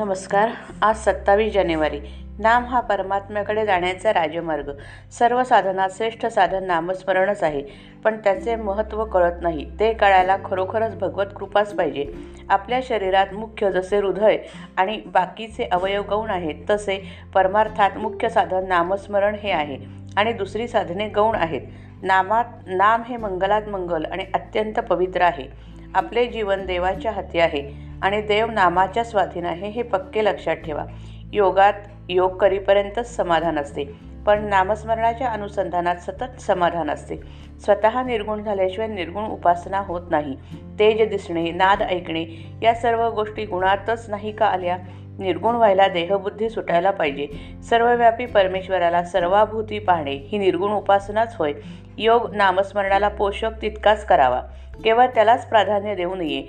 नमस्कार. आज सत्तावीस जानेवारी. नाम हा परमात्म्याकडे जाण्याचा राजमार्ग. सर्व साधनात श्रेष्ठ साधन नामस्मरणच आहे. पण त्याचे महत्त्व कळत नाही. ते कळायला खरोखरच भगवत कृपाच पाहिजे. आपल्या शरीरात मुख्य जसे हृदय आणि बाकीचे अवयव गौण आहेत तसे परमार्थात मुख्य साधन नामस्मरण हे आहे आणि दुसरी साधने गौण आहेत. नामात नाम हे मंगलात मंगल आणि अत्यंत पवित्र आहे. आपले जीवन देवाच्या हाती आहे. आणि देव नामाच्या स्वाधीन आहे हे पक्के लक्षात ठेवा. योगात योग करीपर्यंतच समाधान असते पण नामस्मरणाच्या अनुसंधानात सतत समाधान असते. स्वतः निर्गुण झाल्याशिवाय निर्गुण उपासना होत नाही. तेज दिसणे नाद ऐकणे या सर्व गोष्टी गुणातच नाही का आल्या? निर्गुण व्हायला देहबुद्धी सुटायला पाहिजे. सर्वव्यापी परमेश्वराला सर्वाभूती पाहणे ही निर्गुण उपासनाच होय. योग नामस्मरणाला पोषक तितकाच करावा. केवळ त्यालाच प्राधान्य देऊ नये.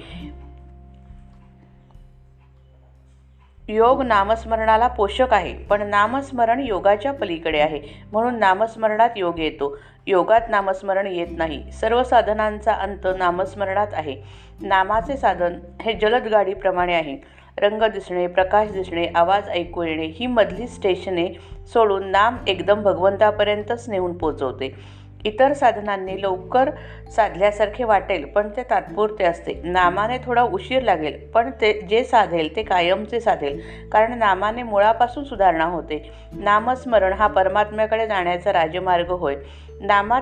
योग नामस्मरणाला पोषक आहे पण नामस्मरण योगाच्या पलीकडे आहे म्हणून नामस्मरणात योग येतो. योगात नामस्मरण येत नाही. सर्व साधनांचा अंत नामस्मरणात आहे. नामाचे साधन हे जलद गाडीप्रमाणे आहे. रंग दिसणे प्रकाश दिसणे आवाज ऐकू येणे ही मधली स्टेशने सोडून नाम एकदम भगवंतापर्यंतच नेऊन पोचवते. इतर साधनांनी लवकर साधल्यासारखे वाटेल पण ते तात्पुरते असते. नामाने थोडा उशीर लागेल पण ते जे साधेल ते कायमचे साधेल कारण नामाने मुळापासून सुधारणा होते. नामस्मरण हा परमात्म्याकडे जाण्याचा राजमार्ग होय. नामात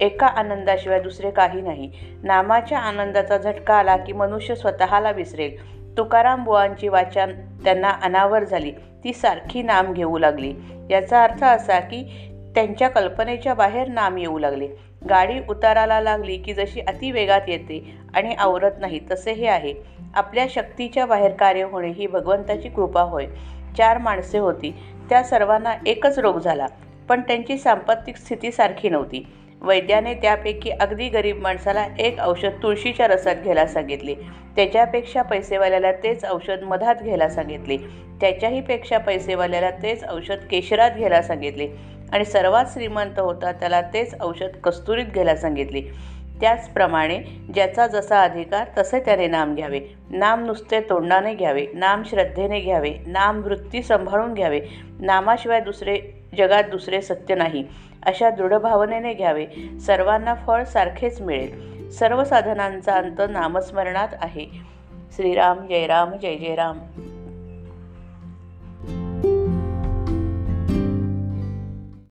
एका आनंदाशिवाय दुसरे काही नाही. नामाच्या आनंदाचा झटका आला की मनुष्य स्वतःला विसरेल. तुकाराम बुवांची वाचन त्यांना अनावर झाली. ती सारखी नाम घेऊ लागली. याचा अर्थ असा की त्यांच्या कल्पनेच्या बाहेर नाम येऊ लागले. गाडी उताराला लागली की जशी अतिवेगात येते आणि आवरत नाही तसे हे आहे. आपल्या शक्तीच्या बाहेर कार्य होणे ही भगवंताची कृपा होय. चार माणसे होती. त्या सर्वांना एकच रोग झाला. पण त्यांची सांपत्तिक स्थिती सारखी नव्हती. वैद्याने त्यापैकी अगदी गरीब माणसाला एक औषध तुळशीच्या रसात घ्यायला सांगितले. त्याच्यापेक्षा पैसेवाल्याला तेच औषध मधात घ्यायला सांगितले. त्याच्याहीपेक्षा पैसेवाल्याला तेच औषध केशरात घ्यायला सांगितले. आणि सर्वात श्रीमंत होता त्याला तेच औषध कस्तुरीत घ्यायला सांगितले. त्याचप्रमाणे ज्याचा जसा अधिकार तसे त्याने नाम घ्यावे. नाम नुसते तोंडाने घ्यावे नाम श्रद्धेने घ्यावे नाम वृत्ती सांभाळून घ्यावे. नामाशिवाय दुसरे जगात दुसरे सत्य नाही. अशा दृढ भावनेने घ्यावे. सर्वांना फळ सारखेच मिळेल. सर्व साधनांचा अंत नामस्मरणात आहे. श्रीराम जय राम जय जय राम.